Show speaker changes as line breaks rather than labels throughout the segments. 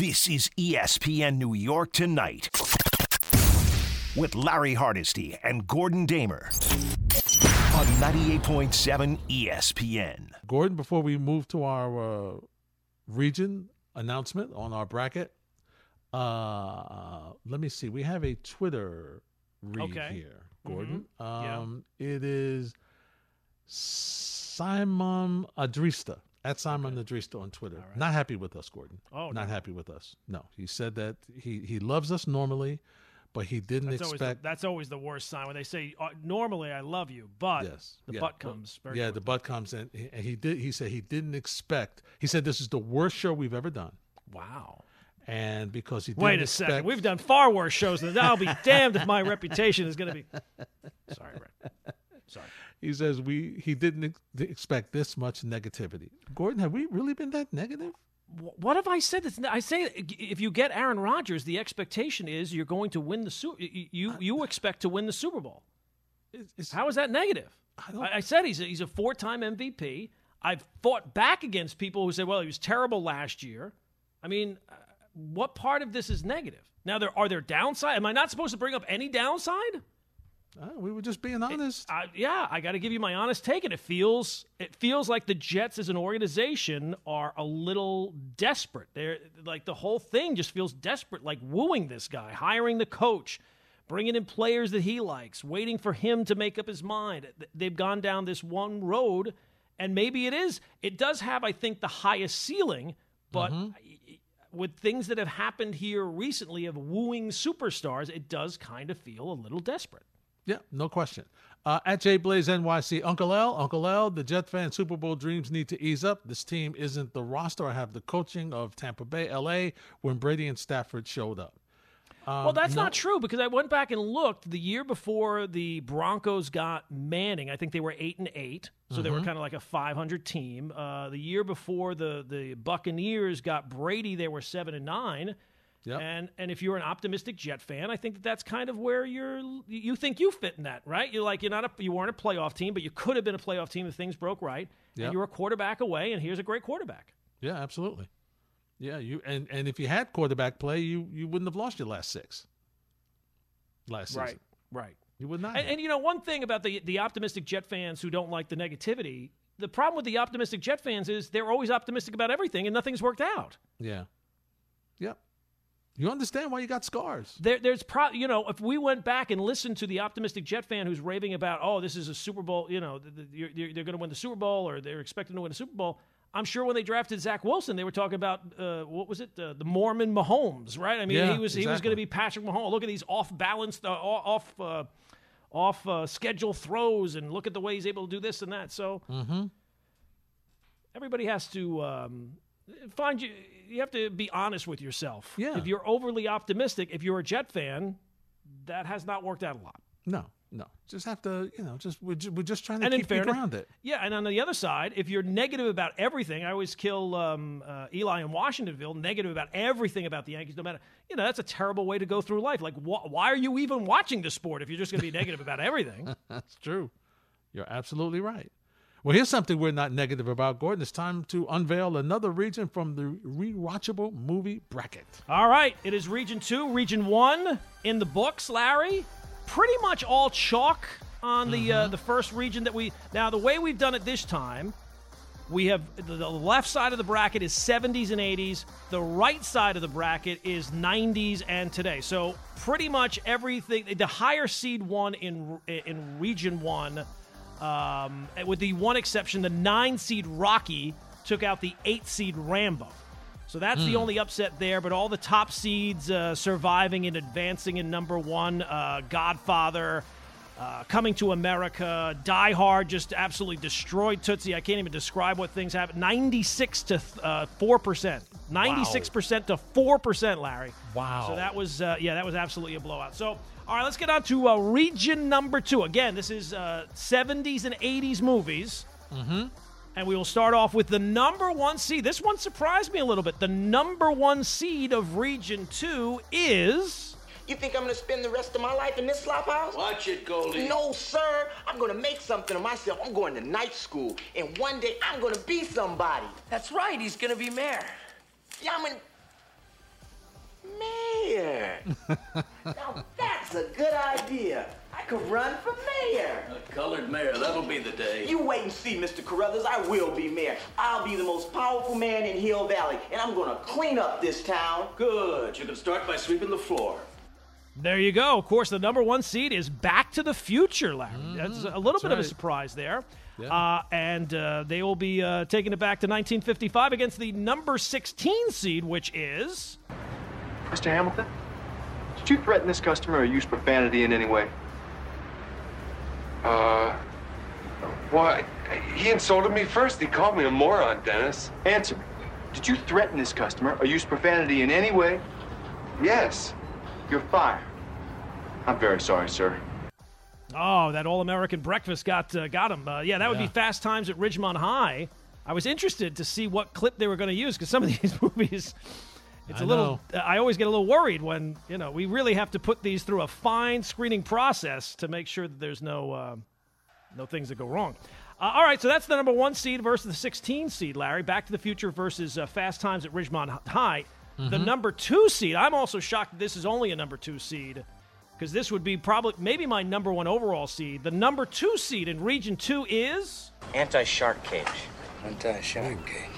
This is ESPN New York Tonight with Larry Hardesty and Gordon Damer on 98.7 ESPN.
Gordon, before we move to our uh, region announcement on our bracket, uh, let me see. We have a Twitter read
Okay.
here, Gordon.
Yeah.
Um, It is Simon Adrista. At Simon Adrista on Twitter. Not happy with us, Gordon.
Oh,
Not
no.
happy with us. No. He said that he, he loves us normally, but he didn't
That's always, the,
expect.
that's always the worst sign when they say, uh, "Normally, I love you," but
Yes.
the
Yeah.
butt
Well,
comes. Very
yeah,
quickly.
the butt comes in, and he did. He said he didn't expect. He said this is the worst show we've ever done,
Wow.
and because he didn't
Wait a
expect,
second. We've done far worse shows than that. I'll be damned if my reputation is going to be. Sorry, Rick. Sorry.
He says we he didn't ex- expect this much negativity. Gordon, have we really been that negative?
What have I said? I say if you get Aaron Rodgers, the expectation is you're going to win the Super. You you expect to win the Super Bowl.
It's,
How is that negative?
I
I, I said he's a, he's a four time MVP. I've fought back against people who say, well, he was terrible last year. I mean, uh, what part of this is negative? Now, there are there downside? Am I not supposed to bring up any downside?
Uh, we were just being honest.
I, yeah, I got to give you my honest take, and it feels it feels like the Jets as an organization are a little desperate. They're like the whole thing just feels desperate, like wooing this guy, hiring the coach, bringing in players that he likes, waiting for him to make up his mind. They've gone down this one road, and maybe it is. It does have, I think, the highest ceiling, but. With things that have happened here recently of wooing superstars, it does kind of feel a little desperate.
Yeah, no question. Uh, at J Blaze NYC, Uncle L, Uncle L, the Jet fan Super Bowl dreams need to ease up. This team isn't the roster. I have the coaching of Tampa Bay, LA, when Brady and Stafford showed up.
Well, that's not true because I went back and looked the year before the Broncos got Manning. I think they were eight and eight, so they were kind of like a 500 team. Uh, the year before the the Buccaneers got Brady, they were seven and nine.
Yep.
And and if you're an optimistic Jet fan, I think that that's kind of where you're you think you fit in that, right? You're like you're not a you weren't a playoff team, but you could have been a playoff team if things broke right.
Yep.
And you're a quarterback away, and here's a great quarterback.
Yeah, absolutely. Yeah, you and and if you had quarterback play, you you wouldn't have lost your last six. Last season,
right.
you would not.
And, and you know, one thing about the the optimistic Jet fans who don't like the negativity, the problem with the optimistic Jet fans is they're always optimistic about everything and nothing's worked out.
yeah, yep. You understand why you got scars?
There, there's pro, you know, if we went back and listened to the optimistic Jet fan who's raving about, oh, this is a Super Bowl, you know, th- th- you're, you're, they're going to win the Super Bowl or they're expecting to win the Super Bowl. I'm sure when they drafted Zach Wilson, they were talking about uh, what was it, uh, the Mormon Mahomes, right? I mean,
Yeah,
he was he was going to be Patrick Mahomes. Look at these off balanced, uh, off uh, off uh, schedule throws, and look at the way he's able to do this and that. So everybody has to um, find you. You have to be honest with yourself.
Yeah.
If you're overly optimistic, if you're a Jet fan, that has not worked out a lot.
No, no. Just have to, you know, just we're just, we're just trying to
And
keep you
fairness-
grounded.
Yeah, and on the other side, if you're negative about everything, I always kill um, uh, Eli in Washingtonville. Negative about everything about the Yankees, no matter you know, that's a terrible way to go through life. Like, wh- why are you even watching the sport if you're just going to be negative about everything?
That's true. You're absolutely right. Well, here's something we're not negative about, Gordon. It's time to unveil another region from the rewatchable movie bracket.
All right, it is Region Two, Region One in the books, Larry. Pretty much all chalk on the uh, the first region that we. Now, the way we've done it this time, we have the, the left side of the bracket is 70s and 80s. The right side of the bracket is 90s and today. So pretty much everything. The higher seed one in in Region One, um, with the one exception, the nine seed Rocky took out the eight seed Rambo. So that's the only upset there. But all the top seeds uh, surviving and advancing in number one, uh, Godfather. Uh, coming to America, Die Hard just absolutely destroyed Tootsie. I can't even describe what things happened. 96 to uh, 4%. 96% to 4%, Larry.
Wow.
So that was, uh, yeah, that was absolutely a blowout. So, all right, let's get on to uh, region number two. Again, this is uh, 70s and 80s movies. Mm-hmm. And we will start off with the number one seed. This one surprised me a little bit. The number one seed of region two is.
You think I'm gonna spend the rest of my life in this slop house?
Watch it, Goldie.
No, sir. I'm gonna make something of myself. I'm going to night school, and one day I'm gonna be somebody.
That's right, he's gonna be mayor.
Yeah, I'm gonna. Now that's a good idea. I could run for mayor.
A colored mayor, that'll be the day.
You wait and see, Mr. Carruthers. I will be mayor. I'll be the most powerful man in Hill Valley, and I'm gonna clean up this town.
Good. You can start by sweeping the floor.
There you go. Of course, the number one seed is Back to the Future, Larry. That's a little
That's
bit of a surprise there.
Yeah.
Uh, and uh, they will be uh, taking it back to 1955 against the number 16 seed, which is.
Mr. Hamilton, did you threaten this customer or use profanity in any way?
Uh, why? He insulted me first. He called me a moron, Dennis.
Answer me. Did you threaten this customer or use profanity in any way?
Yes.
You're fired. I'm very sorry, sir.
Oh, that All American breakfast got uh, got him. Uh, yeah, that would be Fast Times at Ridgemont High. I was interested to see what clip they were going to use because some of these movies, it's a
I
little. I always get a little worried when you know we really have to put these through a fine screening process to make sure that there's no uh, no things that go wrong. Uh, all right, so that's the number one seed versus the 16 seed, Larry. Back to the Future versus uh, Fast Times at Ridgemont High. The number two seed. I'm also shocked this is only a number two seed because this would be probably maybe my number one overall seed. The number two seed in Region Two is
Anti-shark cage.
Anti-shark cage.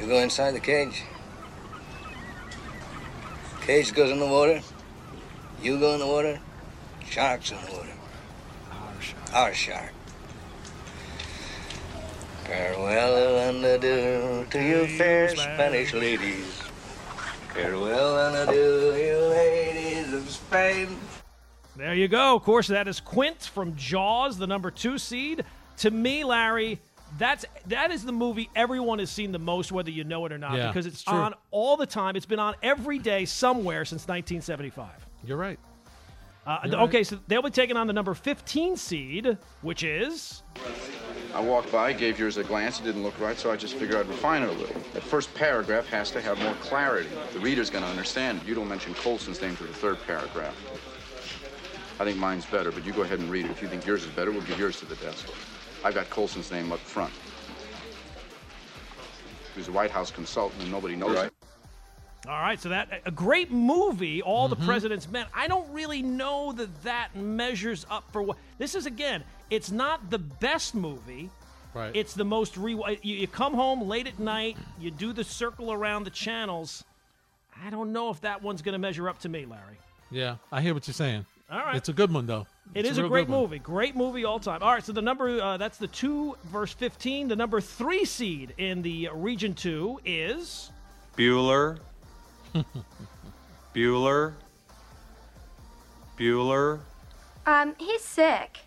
You go inside the cage. Cage goes in the water. You go in the water. Shark's in the water. Our shark. Our shark. Farewell and adieu to you fair Spanish ladies. Farewell and adieu, you ladies of Spain.
there. You go. Of course, that is Quint from Jaws, the number two seed. To me, Larry, that's that is the movie everyone has seen the most, whether you know it or not,
Yeah,
because it's
true.
on all the time. It's been on every day somewhere since 1975.
You're right.
Uh,
You're right.
okay, so they'll be taking on the number 15 seed, which is.
I walked by, gave yours a glance. It didn't look right, so I just figured I'd refine it a little. That first paragraph has to have more clarity. The reader's going to understand. You don't mention Colson's name to the third paragraph. I think mine's better, but you go ahead and read it. If you think yours is better, we'll give yours to the desk. I've got Colson's name up front. He was a White House consultant, and nobody knows it.
All right, so that a great movie, All
Mm-hmm.
the President's Men. I don't really know that that measures up for what this is. Again, it's not the best movie.
Right.
It's the most re. You, you come home late at night, you do the circle around the channels. I don't know if that one's going to measure up to me, Larry.
yeah, I hear what you're saying.
All right.
It's a good one though.
It
It's
is a,
real
great movie. Great movie all time. All right, so the number uh, that's the two verse fifteen. The number three seed in the region two is
Bueller. Bueller. Bueller.
Um, he's sick.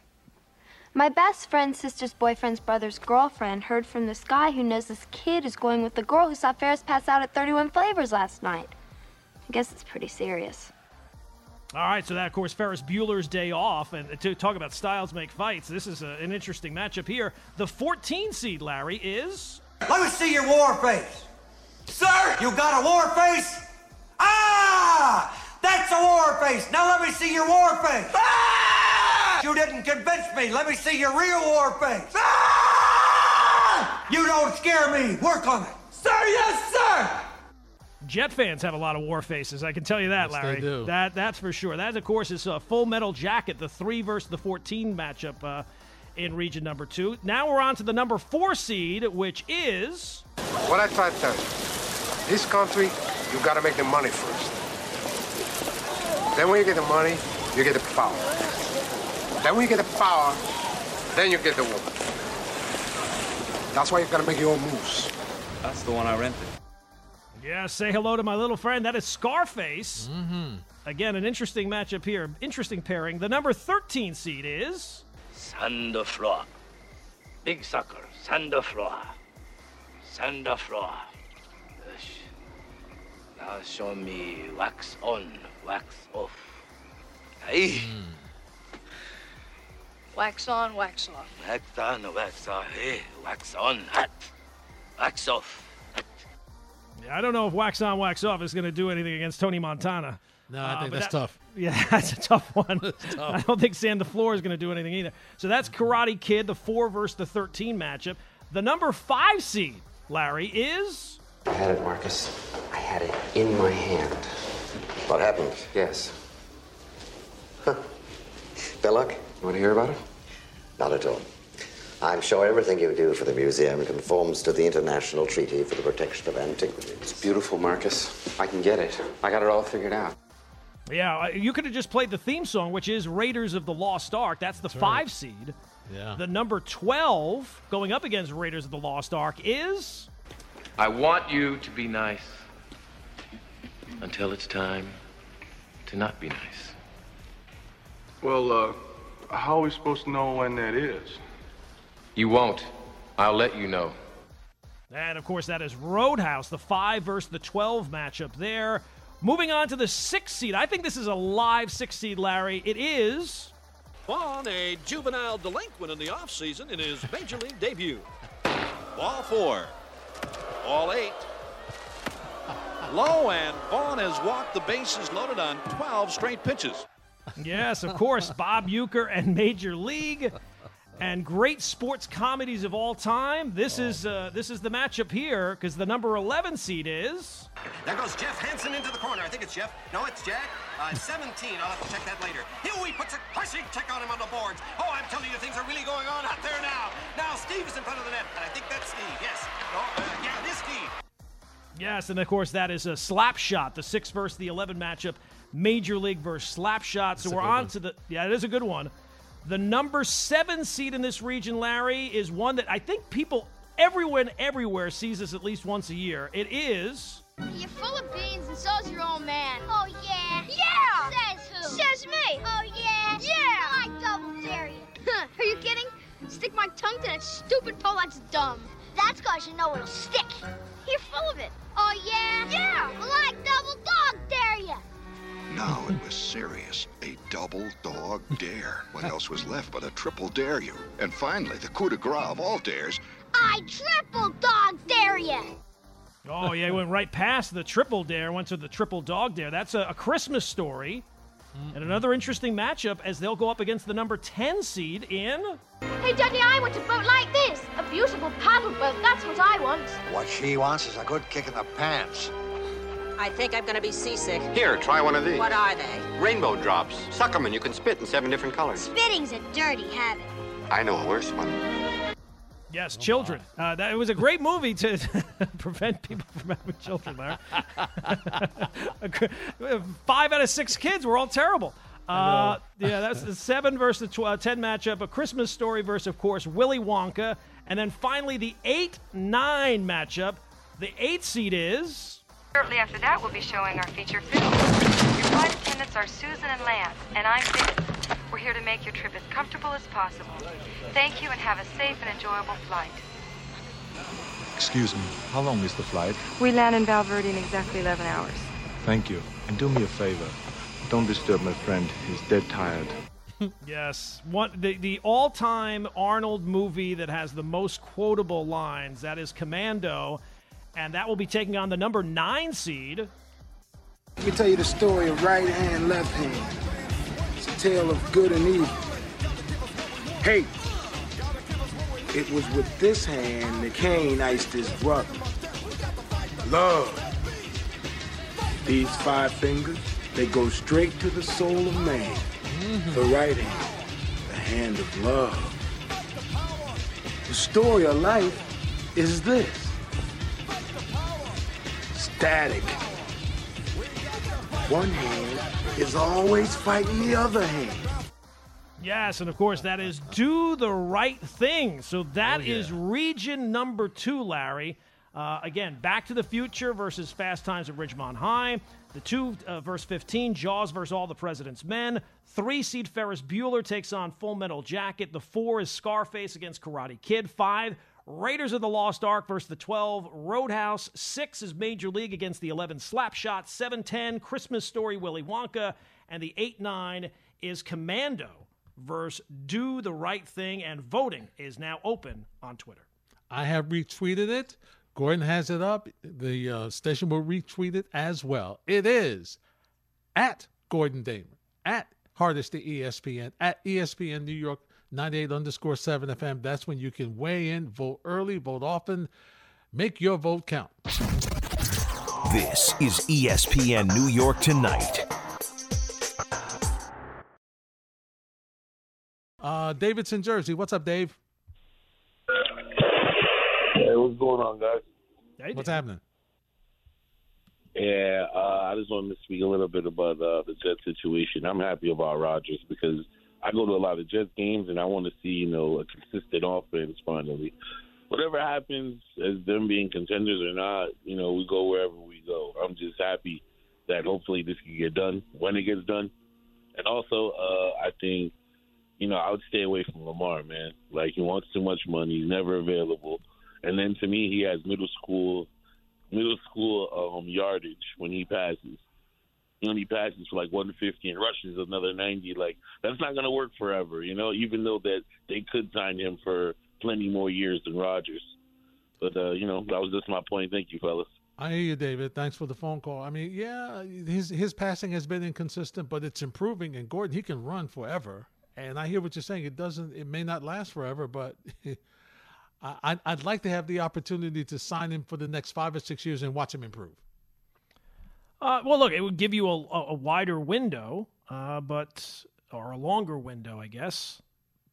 My best friend's sister's boyfriend's brother's girlfriend heard from this guy who knows this kid is going with the girl who saw Ferris pass out at 31 Flavors last night. I guess it's pretty serious.
All right, so that, of course, Ferris Bueller's Day Off. And to talk about styles make fights, this is a, an interesting matchup here. The 14 seed, Larry, is.
Let me see your war face. Sir! You got a war face? Ah! That's a war face. Now let me see your war face. Ah! You didn't convince me. Let me see your real war face. Ah! You don't scare me. Work on it. Sir, yes, sir!
Jet fans have a lot of war faces. I can tell you that,
Yes, they
Larry.
do.
That that's for sure. That, of course, is a Full Metal Jacket, the three versus the 14 matchup uh, in region number two. Now we're on to the number four seed, which is.
What I try to tell you, this country, you gotta make the money first. Then when you get the money, you get the power. Then when you get the power, then you get the woman. That's why you gotta make your own moves.
That's the one I rented.
Yeah, say hello to my little friend. That is Scarface.
Mm-hmm.
Again, an interesting matchup here. Interesting pairing. The number 13 seed is.
Sand floor. Big sucker. Sand floor. Sand floor. Now show me wax on, wax off. Hey.
Wax on, wax off.
Wax on, wax off. Hey, wax on, hot. Wax off.
Yeah, I don't know if wax on, wax off is going to do anything against Tony Montana.
No, I
Uh,
think
but
that's
that-
tough.
Yeah, that's a tough one.
tough.
I don't think Sam DeFleur is going to do anything either. So that's Karate Kid, the four versus the 13 matchup. The number five seed, Larry, is.
I had it, Marcus. I had it in my hand. What happened?
Yes.
Huh. Belloq?
You want to hear about it?
Not at all. I'm sure everything you do for the museum conforms to the International Treaty for the Protection of Antiquities.
It's beautiful, Marcus. I can get it. I got it all figured out.
Yeah, uh, you could have just played the theme song, which is Raiders of the Lost Ark. That's the five seed.
Yeah.
The number 12 going up against Raiders of the Lost Ark is.
I want you to be nice until it's time to not be nice.
Well, uh, how are we supposed to know when that is?
You won't. I'll let you know.
And of course, that is Roadhouse, the 5 versus the 12 matchup there. Moving on to the six seed. I think this is a live six seed, Larry. It is.
Vaughn, a juvenile delinquent in the offseason in his major league debut. Ball four. Ball eight. Low, and Vaughn has walked the bases loaded on 12 straight pitches.
Yes, of course, Bob Uecker and Major League. And great sports comedies of all time. This is uh, this is the matchup here because the number 11 seed is.
There goes Jeff Hanson into the corner. I think it's Jeff. No, it's Jack. Uh, 17. I'll have to check that later. Huey puts a crushing check on him on the boards. Oh, I'm telling you, things are really going on out there now. Now Steve is in front of the net, and I think that's Steve. Yes. Oh, uh, yeah, this Steve.
Yes, and of course that is a slap shot, the six versus the 11 matchup, Major League versus slap shot. So
That's a
we're on
one.
to the yeah, it is a good one. The number seven seed in this region, Larry, is one that I think people everyone everywhere sees this at least once a year. It is.
You're full of beans and so's your old man. Oh, yeah. Yeah! Says who? Says me. Oh, yeah. Yeah! Oh, I double dare you. Are you kidding? Stick my tongue to that stupid pole, that's dumb. That's cause you know it'll stick. You're full of it. Oh, yeah? Yeah! Well, I double dog dare you.
Now it was serious. A double dog dare. What else was left but a triple dare you? And finally, the coup de grace of all dares.
I triple dog dare you.
Oh yeah, he went right past the triple dare, went to the triple dog dare. That's a, a Christmas story. And another interesting matchup as they'll go up against the number 10 seed in.
Hey, Daddy, I want a boat like this. A beautiful paddle boat. That's what I want.
What she wants is a good kick in the pants.
I think I'm gonna be seasick.
Here, try one of these.
What are they?
Rainbow drops. Suck 'em and you can spit in seven different colors.
Spitting's a dirty habit.
I know a worse one.
Yes, children. Uh, that it was a great movie to prevent people from having children. Larry. Five out of six kids were all terrible. Uh, yeah, that's the seven versus the tw- uh, ten matchup. A Christmas Story versus, of course, Willy Wonka, and then finally the eight nine matchup. The eight seed is.
Shortly after that, we'll be showing our feature film. Your flight attendants are Susan and Lance, and I'm Viv. We're here to make your trip as comfortable as possible. Thank you and have a safe and enjoyable flight.
Excuse me, how long is the flight?
We land in Valverde in exactly 11 hours.
Thank you. And do me a favor. Don't disturb my friend. He's dead tired.
Yes, one the the all time Arnold movie that has the most quotable lines. That is Commando, and that will be taking on the number nine seed.
Let me tell you the story of right hand, left hand. It's a tale of good and evil. Hey, it was with this hand that Cain iced his brother. Love. These five fingers, they go straight to the soul of man. Mm-hmm. The right hand, the hand of love. The story of life is this. Static. One hand is always fighting the other hand.
Yes, and of course that is do the right thing. So that
Oh, yeah.
is region number two, Larry. Uh, again, Back to the Future versus Fast Times at Ridgemont High. The two, uh, verse 15, Jaws versus All the President's Men. Three seed Ferris Bueller takes on Full Metal Jacket. The four is Scarface against Karate Kid. Five, Raiders of the Lost Ark versus the 12, Roadhouse. Six is Major League against the 11, Slapshot. 7 10, Christmas Story, Willy Wonka. And the 8 9 is Commando versus Do the Right Thing. And voting is now open on Twitter.
I have retweeted it. Gordon has it up. The uh, station will retweet it as well. It is at Gordon Damer, at Hardesty ESPN, at ESPN New York 98 underscore 7 FM. That's when you can weigh in, vote early, vote often, make your vote count.
This is ESPN New York Tonight.
Uh, David's in Jersey. What's up, Dave?
Hey, what's going on, guys?
What's happening?
Yeah, uh, I just wanted to speak a little bit about uh, the Jets situation. I'm happy about Rodgers because I go to a lot of Jets games and I want to see, you know, a consistent offense finally. Whatever happens as them being contenders or not, you know, we go wherever we go. I'm just happy that hopefully this can get done when it gets done. And also, uh, I think, you know, I would stay away from Lamar, man. Like he wants too much money, he's never available. And then to me, he has middle school middle school um, yardage when he passes. He only passes for like 150 and rushes another 90. Like that's not going to work forever, you know. Even though that they could sign him for plenty more years than Rodgers. But uh, you know, that was just my point. Thank you, fellas.
I hear you, David. Thanks for the phone call. I mean, yeah, his his passing has been inconsistent, but it's improving. And Gordon, he can run forever. And I hear what you're saying. It doesn't. It may not last forever, but I, I'd like to have the opportunity to sign him for the next five or six years and watch him improve.
Uh, well, look, it would give you a, a, wider window, uh, but or a longer window, I guess.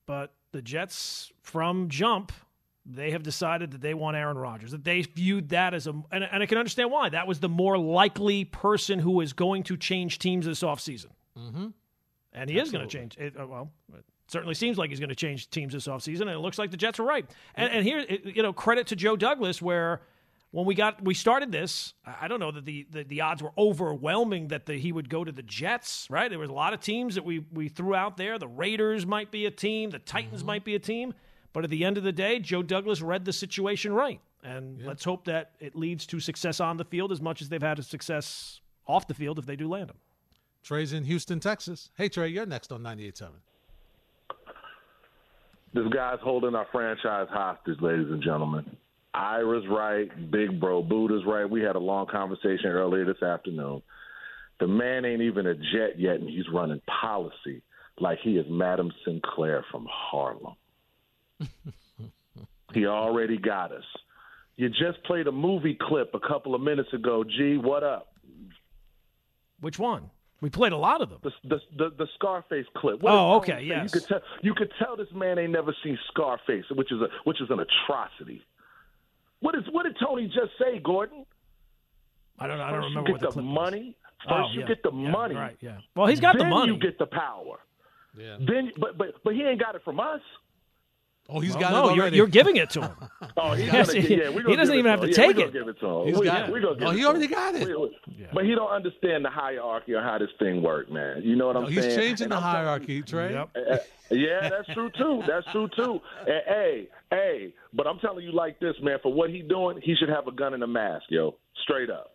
But the Jets, from jump, they have decided that they want Aaron Rodgers. That they viewed that as a, and, and I can understand why. That was the more likely person who is going to change teams this offseason.
Mm-hmm.
And he is going to change. It, uh, well, it certainly seems like he's going to change teams this offseason, and it looks like the Jets are right. And, and here, it- you know, credit to Joe Douglas, where when we got we started this, I I don't know that the, the, the odds were overwhelming that the, he would go to the Jets. Right? There was a lot of teams that we we threw out there. The Raiders might be a team. The Titans mm-hmm. might be a team. But at the end of the day, Joe Douglas read the situation right, and let's hope that it leads to success on the field as much as they've had a success off the field if they do land him.
Trey's in Houston, Texas. Hey, Trey, you're next on 98.7.
This guy's holding our franchise hostage, ladies and gentlemen. Ira's right, Big Bro Buddha's right. We had a long conversation earlier this afternoon. The man ain't even a jet yet, and he's running policy like he is Madam St. Clair from Harlem. he already got us. You just played a movie clip a couple of minutes ago. G, what up?
Which one? We played a lot of them.
The the the, the Scarface clip. What
Oh, okay, yes.
You could tell you could tell this man ain't never seen Scarface, which is a which is an atrocity. What is what did Tony just say, Gordon?
I don't I don't
First
remember
you
what
get
the
the,
clip was.
money. First
Oh,
you
yeah,
get the
yeah,
money.
right, yeah. Well, he's got the money.
You get the power.
Yeah.
Then, but but but he ain't got it from us.
Oh, he's
Well,
got
no,
it
you're, you're giving it to him.
Oh, he's
Yes,
gonna,
he-
yeah, we
he doesn't even have to
yeah,
take
we
it.
Gonna give it to him.
He's
we,
got it.
we gonna give
Oh,
it
he already got it.
We- we- But he don't understand the hierarchy or how this thing works, man. You know what I'm
No, he's
saying?
changing
And
the
I'm
hierarchy, Trey.
Uh, yeah, that's true too. That's true too. And, hey, hey, but I'm telling you like this, man. For what he doing, he should have a gun and a mask, yo. Straight up.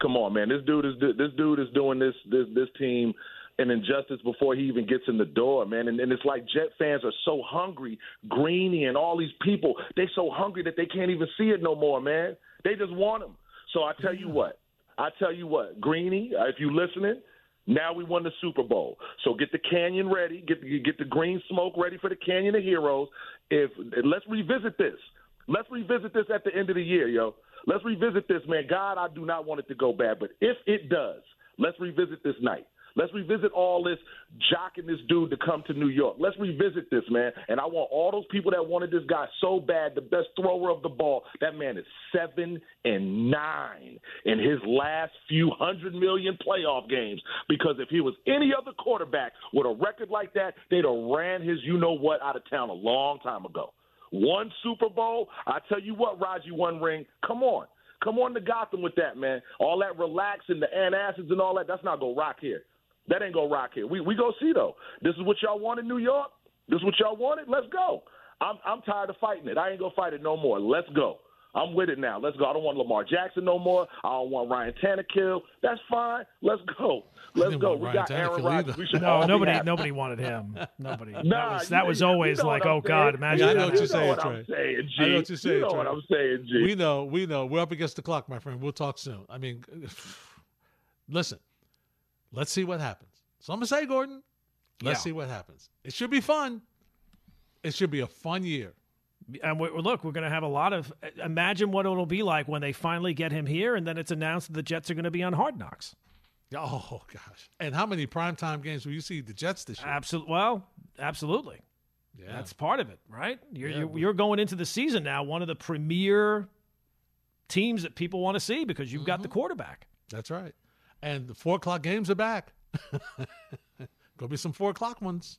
Come on, man. This dude is this dude is doing this this this team an injustice before he even gets in the door, man. And, and it's like Jet fans are so hungry, Greeny and all these people. They so hungry that they can't even see it no more, man. They just want him. So I tell you what. I tell you what, Greeny, if you listening, now we won the Super Bowl. So get the canyon ready, get the, get the green smoke ready for the Canyon of Heroes. If let's revisit this. Let's revisit this at the end of the year, yo. Let's revisit this, man. God, I do not want it to go bad, but if it does, let's revisit this night. Let's revisit all this jocking this dude to come to New York. Let's revisit this, man. And I want all those people that wanted this guy so bad, the best thrower of the ball. That man is seven and nine in his last few hundred million playoff games. Because if he was any other quarterback with a record like that, they'd have ran his you know what out of town a long time ago. One Super Bowl, I tell you what, Raji, one ring. Come on. Come on to Gotham with that, man. All that relaxing, the antacids and all that, that's not gonna rock here. That ain't gonna rock here. We we go see though. This is what y'all want in New York. This is what y'all wanted. Let's go. I'm I'm tired of fighting it. I ain't gonna fight it no more. Let's go. I'm with it now. Let's go. I don't want Lamar Jackson no more. I don't want Ryan Tannehill. That's fine. Let's go. Let's go. We
Ryan
got Aaron
Tannehill
Rodgers. We should
No, nobody nobody wanted him. Nobody.
Nah,
that was, that
you-
was
you
always
know
like,
what I'm
oh God, imagine
Yeah, I know what you're
happened.
saying,
what
Trey.
I'm saying,
I know what you're saying,
You know
Trey.
what I'm saying, G.
We know, we know. We're up against the clock, my friend. We'll talk soon. I mean, listen, let's see what happens. So I'm gonna say, Gordon, let's
Yeah.
see what happens. It should be fun. It should be a fun year.
And we, look, we're going to have a lot of. Uh, imagine what it'll be like when they finally get him here, and then it's announced that the Jets are going to be on Hard Knocks.
Oh gosh! And how many primetime games will you see the Jets this year?
Absolutely. Well, absolutely.
Yeah.
That's part of it, right? You're,
Yeah,
you're, you're going into the season now, one of the premier teams that people want to see because you've got the mm-hmm. quarterback.
That's right. And the four o'clock games are back. Go be some four o'clock ones.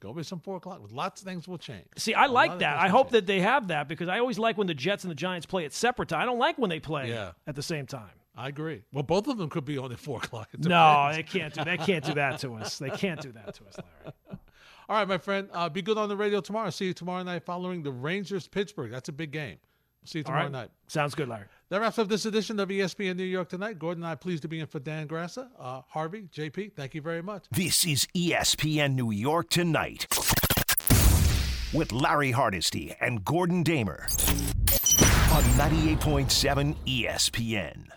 Go be some four o'clock. Lots of things will change.
See, I
A
like that. I hope
change.
that they have that because I always like when the Jets and the Giants play at separate time. I don't like when they play
Yeah.
at the same time.
I agree. Well, both of them could be on at four o'clock.
No, they can't do. They can't do that to us. They can't do that to us, Larry.
All right, my friend. Uh, be good on the radio tomorrow. See you tomorrow night following the Rangers Pittsburgh. That's a big game. See you tomorrow
right.
night.
Sounds good, Larry.
That wraps up this edition of ESPN New York Tonight. Gordon and I pleased to be in for Dan Graca. Uh, Harvey, JP, thank you very much.
This is ESPN New York Tonight with Larry Hardesty and Gordon Damer on 98.7 ESPN.